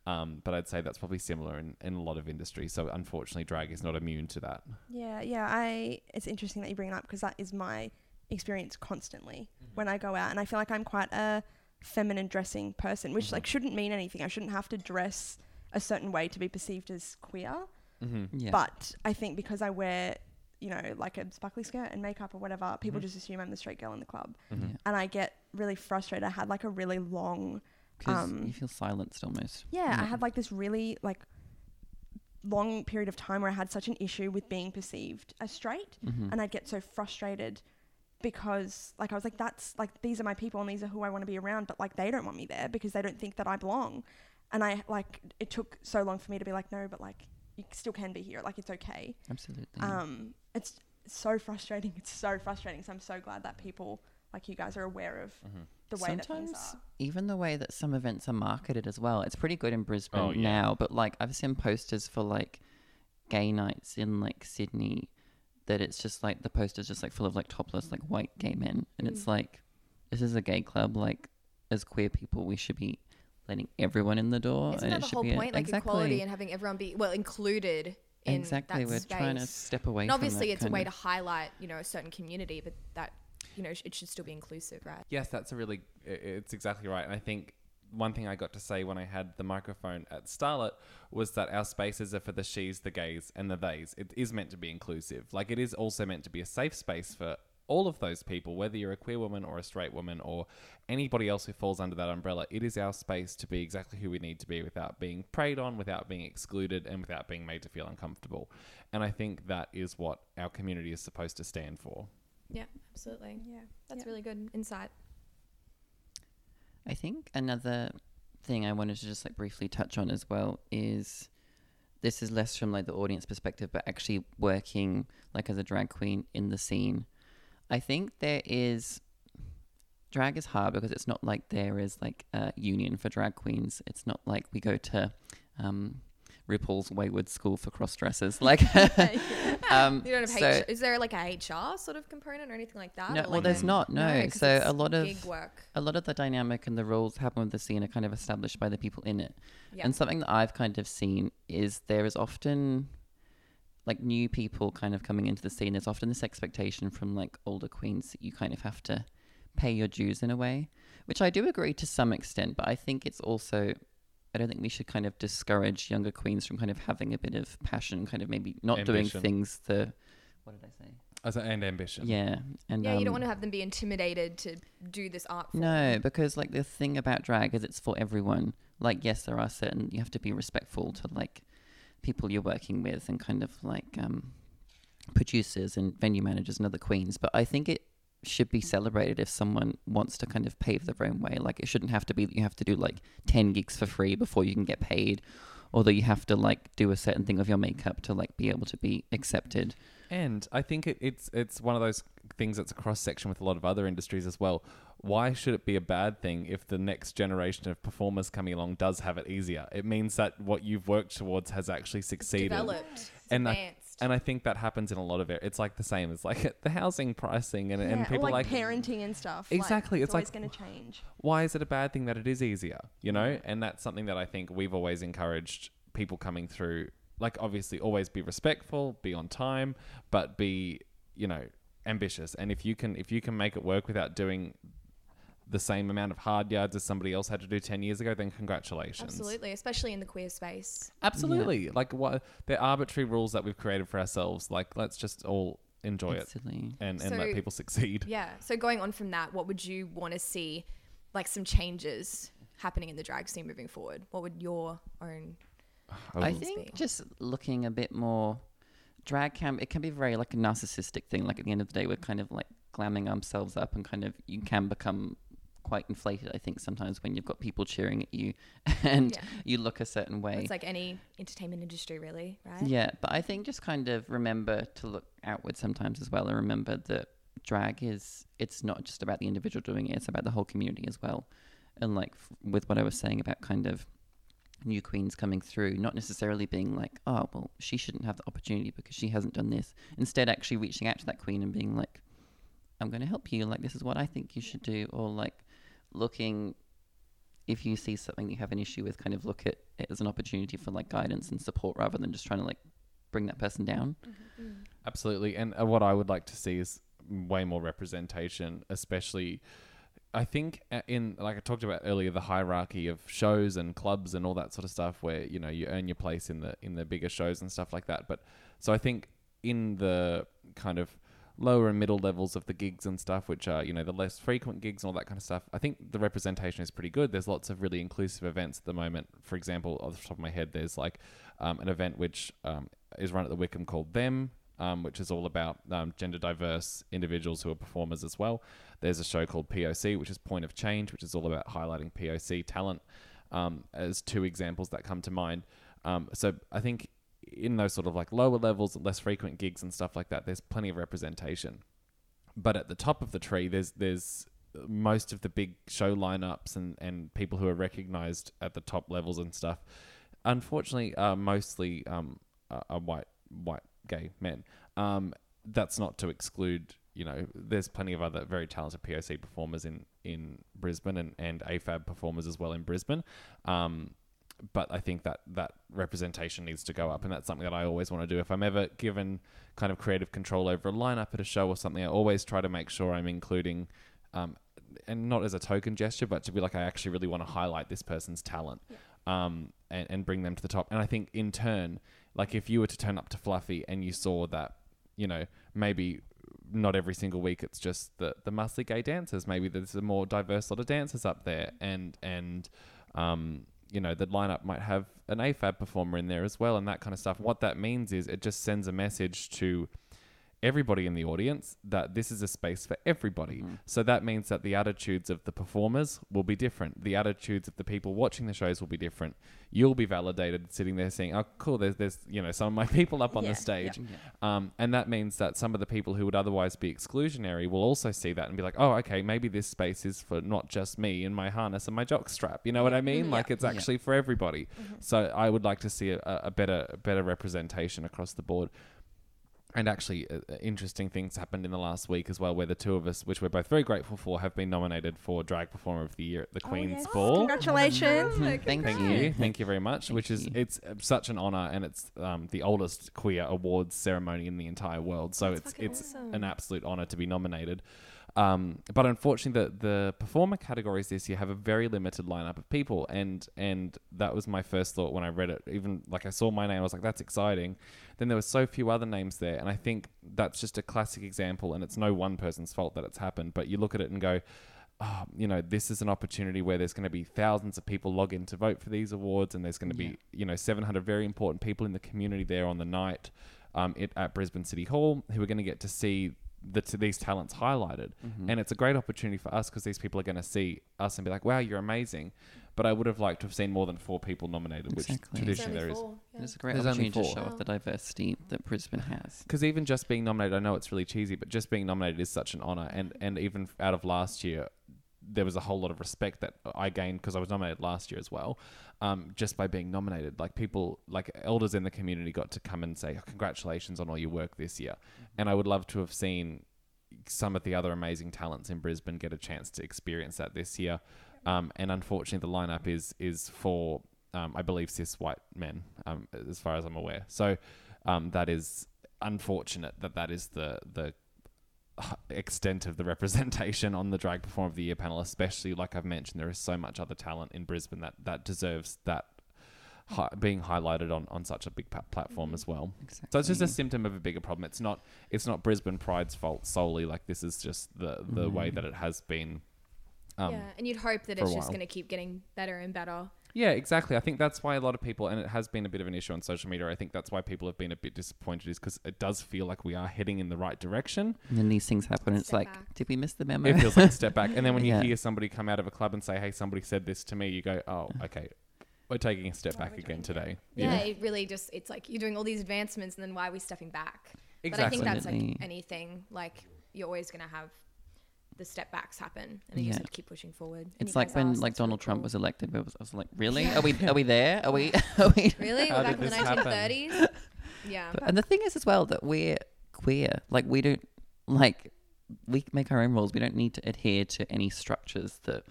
Um, but I'd say that's probably similar in, in a lot of industries. So unfortunately, drag is not immune to that. Yeah, yeah. I it's interesting that you bring it up because that is my experience constantly when I go out, and I feel like I'm quite a feminine dressing person, which like shouldn't mean anything. I shouldn't have to dress a certain way to be perceived as queer. Mm-hmm. Yeah. But I think because I wear, you know, like a sparkly skirt and makeup or whatever, people Mhm. just assume I'm the straight girl in the club, Mm-hmm. Yeah. and I get really frustrated. I had like a really long 'Cause um, you feel silenced almost. yeah, I had like this really like long period of time where I had such an issue with being perceived as straight, and I'd get so frustrated because like I was like, that's like these are my people and these are who I want to be around, but like they don't want me there because they don't think that I belong, and I like it took so long for me to be like, no, but like you still can be here, like it's okay. Absolutely. Um, it's so frustrating. It's so frustrating. So I'm so glad that people like you guys are aware of Mm-hmm. the way that Sometimes things are. even the way that some events are marketed as well. It's pretty good in Brisbane Oh, yeah. now, but like I've seen posters for like gay nights in like Sydney that it's just like the posters just like full of like topless like white gay men and it's Mm. like this is a gay club like as queer people we should be letting everyone in the door Isn't and that it the should whole be a- point? Like exactly equality and having everyone be well included in exactly that we're space. trying to step away and from obviously, that it's a way of- to highlight, you know, a certain community, but that you know it should still be inclusive, right? Yes, that's a really, it's exactly right. And I think one thing I got to say when I had the microphone at Starlet was that our spaces are for the she's, the gays, and the theys. It is meant to be inclusive. Like it is also meant to be a safe space for all of those people, whether you're a queer woman or a straight woman or anybody else who falls under that umbrella. It is our space to be exactly who we need to be without being preyed on, without being excluded, and without being made to feel uncomfortable. And I think that is what our community is supposed to stand for. Yeah, absolutely. Yeah, That's Yeah. really good insight. I think another thing I wanted to just like briefly touch on as well is this is less from like the audience perspective, but actually working like as a drag queen in the scene. I think there is drag is hard because it's not like there is like a union for drag queens. It's not like we go to um, RuPaul's Wayward School for cross dressers. Like, um, You don't have so- H- is there like a HR sort of component or anything like that? No, well, like there's a- not. No, so a lot of a lot of the dynamic and the rules happen with the scene are kind of established by the people in it. Yeah. And something that I've kind of seen is there is often like new people kind of coming into the scene. There's often this expectation from like older queens that you kind of have to pay your dues in a way, which I do agree to some extent, but I think it's also I don't think we should kind of discourage younger queens from kind of having a bit of passion, kind of maybe not doing things the what did I say? As a, and ambition. Yeah. And yeah, you don't um, want to have them be intimidated to do this art form. No, because like the thing about drag is it's for everyone. Like yes, there are certain you have to be respectful to like people you're working with and kind of like um producers and venue managers and other queens, but I think it should be celebrated if someone wants to kind of pave their own way. Like it shouldn't have to be that you have to do like 10 gigs for free before you can get paid although you have to like do a certain thing of your makeup to like be able to be accepted. And I think it, it's it's one of those things that's a cross section with a lot of other industries as well. Why should it be a bad thing if the next generation of performers coming along does have it easier? It means that what you've worked towards has actually succeeded. Developed. It's And I- advanced. And I think that happens in a lot of it. It's like the same as like the housing pricing and, Yeah, and people like, like, parenting and stuff. Exactly, Like, it's it's, like- always going to change. why is it a bad thing that it is easier? You know, and that's something that I think we've always encouraged people coming through. Like, obviously, always be respectful, be on time, but be, you know, ambitious. And if you can, if you can make it work without doing the same amount of hard yards as somebody else had to do ten years ago, then congratulations. Absolutely, especially in the queer space. Absolutely. Like, what they're arbitrary rules that we've created for ourselves. Like, let's just all enjoy it and, and So- let people succeed. Yeah. So going on from that, what would you want to see, like some changes happening in the drag scene moving forward? What would your own? I think be. just looking a bit more drag can it can be very like a narcissistic thing. Like at the end of the day, we're kind of like glamming ourselves up and kind of you can become quite inflated. I think sometimes when you've got people cheering at you and Yeah. you look a certain way. It's like any entertainment industry, really, right? Yeah, but I think just kind of remember to look outward sometimes as well, and remember that drag is it's not just about the individual doing it; it's about the whole community as well. And like f- with what I was saying about kind of new queens coming through, not necessarily being like, oh well, she shouldn't have the opportunity because she hasn't done this. Instead, actually reaching out to that queen and being like, I'm going to help you. Like this is what I think you should do, or like looking if you see something you have an issue with, kind of look at it as an opportunity for like guidance and support rather than just trying to like bring that person down. Absolutely. And uh, what I would like to see is way more representation, especially. I think uh, in like I talked about earlier, the hierarchy of shows and clubs and all that sort of stuff, where you know you earn your place in the in the bigger shows and stuff like that. But so I think in the kind of lower and middle levels of the gigs and stuff, which are you know the less frequent gigs and all that kind of stuff, I think the representation is pretty good. There's lots of really inclusive events at the moment. For example, off the top of my head, there's like um, an event which um, is run at the Wickham called Them, um, which is all about um, gender diverse individuals who are performers as well. There's a show called POC, which is Point of Change, which is all about highlighting POC talent um, as two examples that come to mind. Um, so I think in those sort of like lower levels, less frequent gigs and stuff like that, there's plenty of representation. But at the top of the tree, there's there's most of the big show lineups and, and people who are recognized at the top levels and stuff. Unfortunately, are mostly um, are white white gay men. Um, that's not to exclude, you know, there's plenty of other very talented POC performers in, in Brisbane and, and AFAB performers as well in Brisbane. Um, but I think that that representation needs to go up, and that's something that I always want to do. If I'm ever given kind of creative control over a lineup at a show or something, I always try to make sure I'm including, um, and not as a token gesture, but to be like I actually really want to highlight this person's talent, um, and, and bring them to the top. And I think in turn, like if you were to turn up to Fluffy and you saw that, you know, maybe not every single week it's just the the mostly gay dancers. Maybe there's a more diverse lot of dancers up there, and and um, you know the lineup might have an AFAB performer in there as well, and that kind of stuff. What that means is it just sends a message to everybody in the audience that this is a space for everybody. So that means that the attitudes of the performers will be different. The attitudes of the people watching the shows will be different. You'll be validated sitting there saying, "Oh, cool, there's there's you know some of my people up on Yeah, the stage." Yeah. Um, and that means that some of the people who would otherwise be exclusionary will also see that and be like, oh, okay, maybe this space is for not just me and my harness and my jock strap. You know what I mean? Mhm. Like it's Yeah. actually for everybody. So I would like to see a, a better a better representation across the board. And actually, uh, uh, interesting things happened in the last week as well, where the two of us, which we're both very grateful for, have been nominated for Drag Performer of the Year at the Queen's yes. Ball. Congratulations. Thank Thank you. you, thank you very much. Thank which is you. it's uh, such an honor, and it's um, the oldest queer awards ceremony in the entire world. So That's it's it's awesome. an absolute honor to be nominated. Um, but unfortunately, the the performer categories this year have a very limited lineup of people, and and that was my first thought when I read it. Even like I saw my name, I was like, "That's exciting." Then there were so few other names there, and I think that's just a classic example. And it's no one person's fault that it's happened, but you look at it and go, oh, you know, this is an opportunity where there's going to be thousands of people log in to vote for these awards, and there's going to Yeah. be, you know, 700 very important people in the community there on the night um, it, at Brisbane City Hall who are going to get to see the, to these talents highlighted. Mhm. And it's a great opportunity for us because these people are going to see us and be like, wow, you're amazing. But I would have liked to have seen more than four people nominated, Exactly. which There's traditionally there is. It's a great There's only opportunity to show off the diversity that Brisbane has. Because even just being nominated, I know it's really cheesy, but just being nominated is such an honor. And and even out of last year, there was a whole lot of respect that I gained because I was nominated last year as well, um, just by being nominated. Like people, like elders in the community, got to come and say congratulations on all your work this year. And I would love to have seen some of the other amazing talents in Brisbane get a chance to experience that this year. Um, and unfortunately, the lineup is is for um, I believe cis white men, um, as far as I'm aware. So um, that is unfortunate that that is the the extent of the representation on the drag performer of the year panel. Especially like I've mentioned, there is so much other talent in Brisbane that that deserves that. Hi- being highlighted on, on such a big pa- platform as well. Exactly. So it's just a symptom of a bigger problem. It's not it's not Brisbane Pride's fault solely. Like this is just the the way Mhm. that it has been. Um, yeah, and you'd hope that it's just going to keep getting better and better. Yeah, exactly. I think that's why a lot of people, and it has been a bit of an issue on social media. I think that's why people have been a bit disappointed, is because it does feel like we are heading in the right direction. And then these things happen, and it's Step like, back. did we miss the memo? It feels like a step back. And then when you Yeah. hear somebody come out of a club and say, "Hey, somebody said this to me," you go, "Oh, okay, we're taking a step Why are back we again doing today." Yeah, it really just it's like you're doing all these advancements and then why are we stepping back? Exactly. But I think that's like Absolutely. anything. Like you're always going to have the step backs happen, and you Yeah. just have to keep pushing forward. It's like when are, so like that's really Donald Trump cool. was elected. I was, I was like, really? Are we are we there? Are we? Are we? really How We're back in the this happen? 1930s. Yeah, But- and the thing is as well that we're queer. Like we don't like we make our own rules. We don't need to adhere to any structures that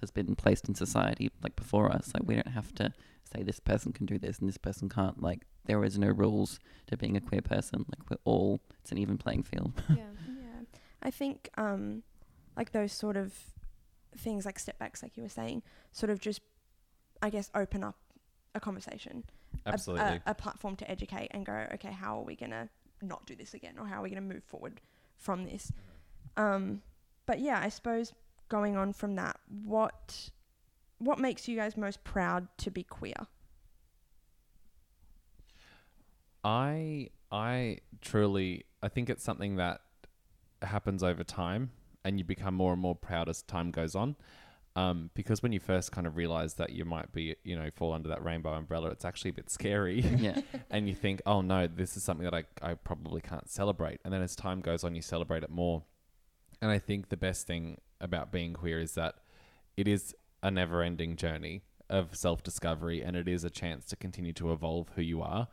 has been placed in society like before us. Like we don't have to say this person can do this and this person can't. Like there is no rules to being a queer person. Like we're all it's an even playing field. yeah. Yeah. I think um like those sort of things like step backs like you were saying sort of just I guess open up a conversation. a- A, a, platform to educate and go, okay, how are we gonna not do this again or how are we gonna move forward from this? Um but yeah, I suppose going on from that, what what makes you guys most proud to be queer? I I truly I think it's something that happens over time and you become more and more proud as time goes on. Um, because when you first kind of realize that you might be, you know, fall under that rainbow umbrella, it's actually a bit scary. yeah. and you think, oh no, this is something that I, I probably can't celebrate. And then as time goes on, you celebrate it more. And I think the best thing about being queer is that it is a never ending journey of self discovery and it is a chance to continue to evolve who you are.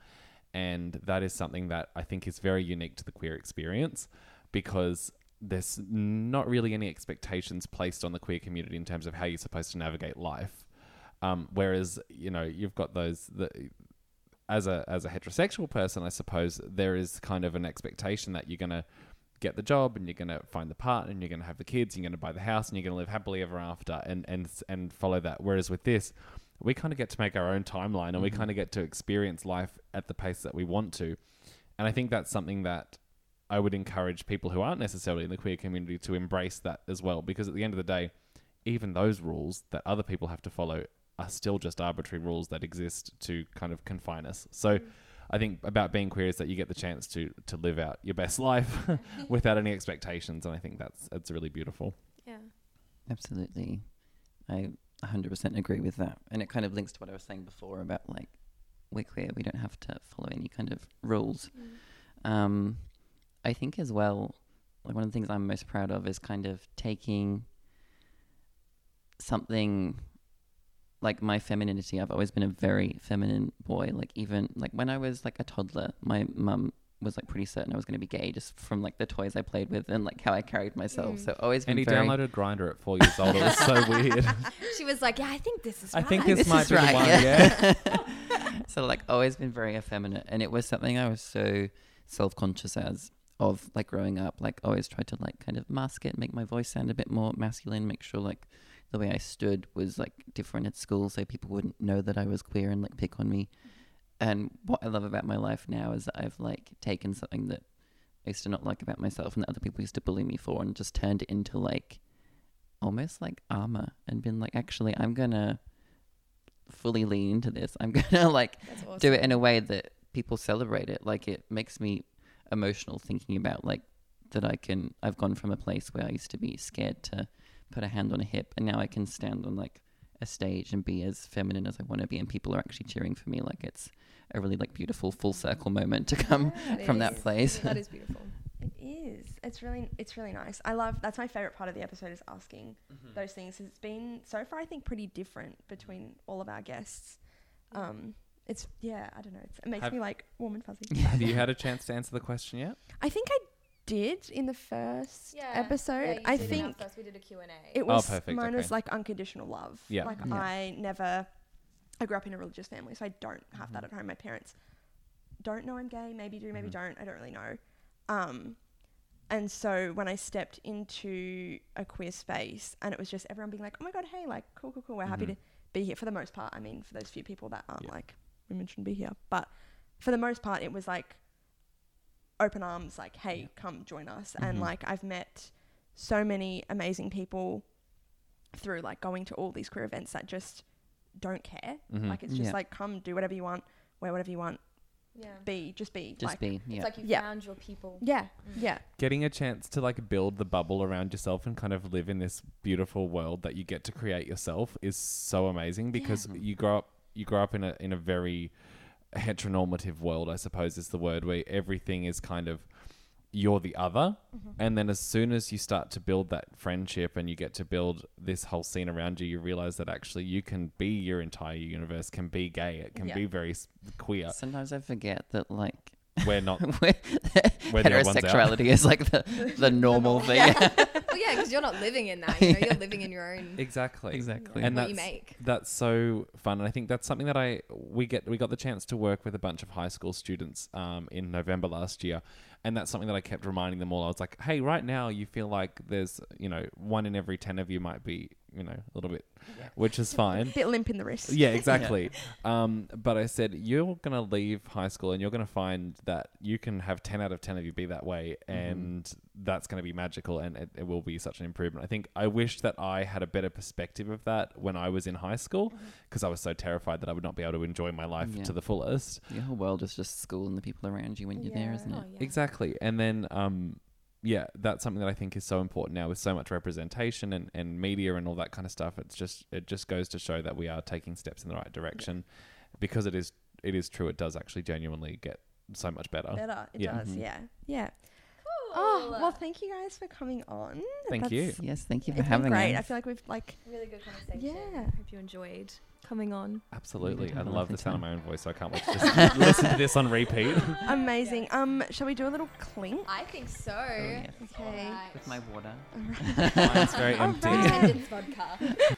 And that is something that I think is very unique to the queer experience because there's not really any expectations placed on the queer community in terms of how you're supposed to navigate life. Um, whereas, you know, you've got those, the, as a as a heterosexual person, I suppose there is kind of an expectation that you're gonna get the job and you're gonna find the partner and you're gonna have the kids, and you're gonna buy the house and you're gonna live happily ever after and and and follow that. Whereas with this, we kind of get to make our own timeline and we Mhm. kind of get to experience life at the pace that we want to. And I think that's something that I would encourage people who aren't necessarily in the queer community to embrace that as well, because at the end of the day, even those rules that other people have to follow are still just arbitrary rules that exist to kind of confine us. So I think about being queer is that you get the chance to to live out your best life without any expectations, and I think that's that's really beautiful. Yeah. Absolutely. I 100% agree with that. And it kind of links to what I was saying before about like, we're queer, we don't have to follow any kind of rules. Um, I think as well, like one of the things I'm most proud of is kind of taking something like my femininity. I've always been a very feminine boy. Like even like when I was like a toddler, my mum was like pretty certain I was going to be gay just from like the toys I played with and like how I carried myself. Mm. So always been And he very downloaded Grindr at four years old. It was so weird. She was like, "Yeah, I think this is." I think this, This might is be right, the one. yeah. Yeah. so like always been very effeminate and it was something I was so self-conscious as of like growing up like always tried to like kind of mask it make my voice sound a bit more masculine make sure like the way I stood was like different at school so people wouldn't know that I was queer and like pick on me and what I love about my life now is that I've like taken something that I used to not like about myself and that other people used to bully me for and just turned it into like almost like armor and been like actually I'm gonna fully lean into this I'm gonna like awesome. do it in a way that people celebrate it. Like it makes me emotional thinking about like that I can. I've gone from a place where I used to be scared to put a hand on a hip, and now I can stand on like a stage and be as feminine as I want to be, and people are actually cheering for me. Like it's a really like beautiful full circle moment to come Yeah, from it that is. place. that is beautiful. It is. It's really it's really nice. I love that's my favorite part of the episode is asking those things. It's been so far I think pretty different between all of our guests. Um it's yeah, I don't know. It's, it makes Have- me like warm and fuzzy. Have you had a chance to answer the question yet? I think I did in the first episode. Yeah. I think first we did a Q&A. it Oh, was perfect, mine was okay. like unconditional love. Yeah. Like Yeah. I never I grew up in a religious family, so I don't have that Mhm. at home. My parents don't know I'm gay, maybe do, maybe Mhm. don't. I don't really know. Um and so when I stepped into a queer space and it was just everyone being like, Oh my god, hey, like cool, cool, cool, we're happy Mhm. to be here for the most part. I mean, for those few people that aren't Yeah. like women shouldn't be here. But for the most part it was like open arms, like, hey, Yeah. come join us. And Mhm. like I've met so many amazing people through like going to all these queer events that just don't care. Mhm. Like it's just Yeah. like come do whatever you want, wear whatever you want, yeah. be just be Just like be, It's yeah. like you Yeah. found your people. yeah Mm. yeah Getting a chance to like build the bubble around yourself and kind of live in this beautiful world that you get to create yourself is so amazing because Yeah. you grow up you grow up in a in a very heteronormative world, I suppose is the word, where everything is kind of you're the other. Mm-hmm. And then as soon as you start to build that friendship and you get to build this whole scene around you, you realize that actually you can be your entire universe, can be gay, it can Yeah. be very queer. Sometimes I forget that like We're not. We're the odd heterosexuality is like the, the normal thing. Yeah. well, yeah, because you're not living in that. You know, you're living in your own. Exactly. Exactly. And what you that's- make. That's so fun, and I think that's something that I we get we got the chance to work with a bunch of high school students um, in November last year, and that's something that I kept reminding them all. I was like, "Hey, right now you feel like there's you know one in every ten of you might be you know a little bit, which is fine." bit limp in the wrist yeah, exactly. Um, but I said you're gonna leave high school and you're gonna find that you can have ten out of ten of you be that way, and that's gonna be magical, and it, it will be such an improvement. I think I wish that I had a better perspective of that when I was in high school, because I was so terrified that I would not be able to enjoy my life Yeah. to the fullest. Your whole world is just school and the people around you when you're there, Yeah. isn't Oh, it? yeah. Exactly, and then um, yeah, that's something that I think is so important now with so much representation and, and media and all that kind of stuff. It's just it just goes to show that we are taking steps in the right direction, because it is it is true. It does actually genuinely get so much better. better it Yeah. does Mhm. yeah yeah Cool. oh well thank you guys for coming on Thank you. Yes, thank you for it's been having great i feel like we've like really good conversation. Yeah. Hope you enjoyed coming on. Absolutely, I love the sound of my own voice. So I can't wait to just listen to this on repeat. amazing um shall we do a little clink I think so. yes. okay With my water. Mine's very empty. right. Attendance vodka.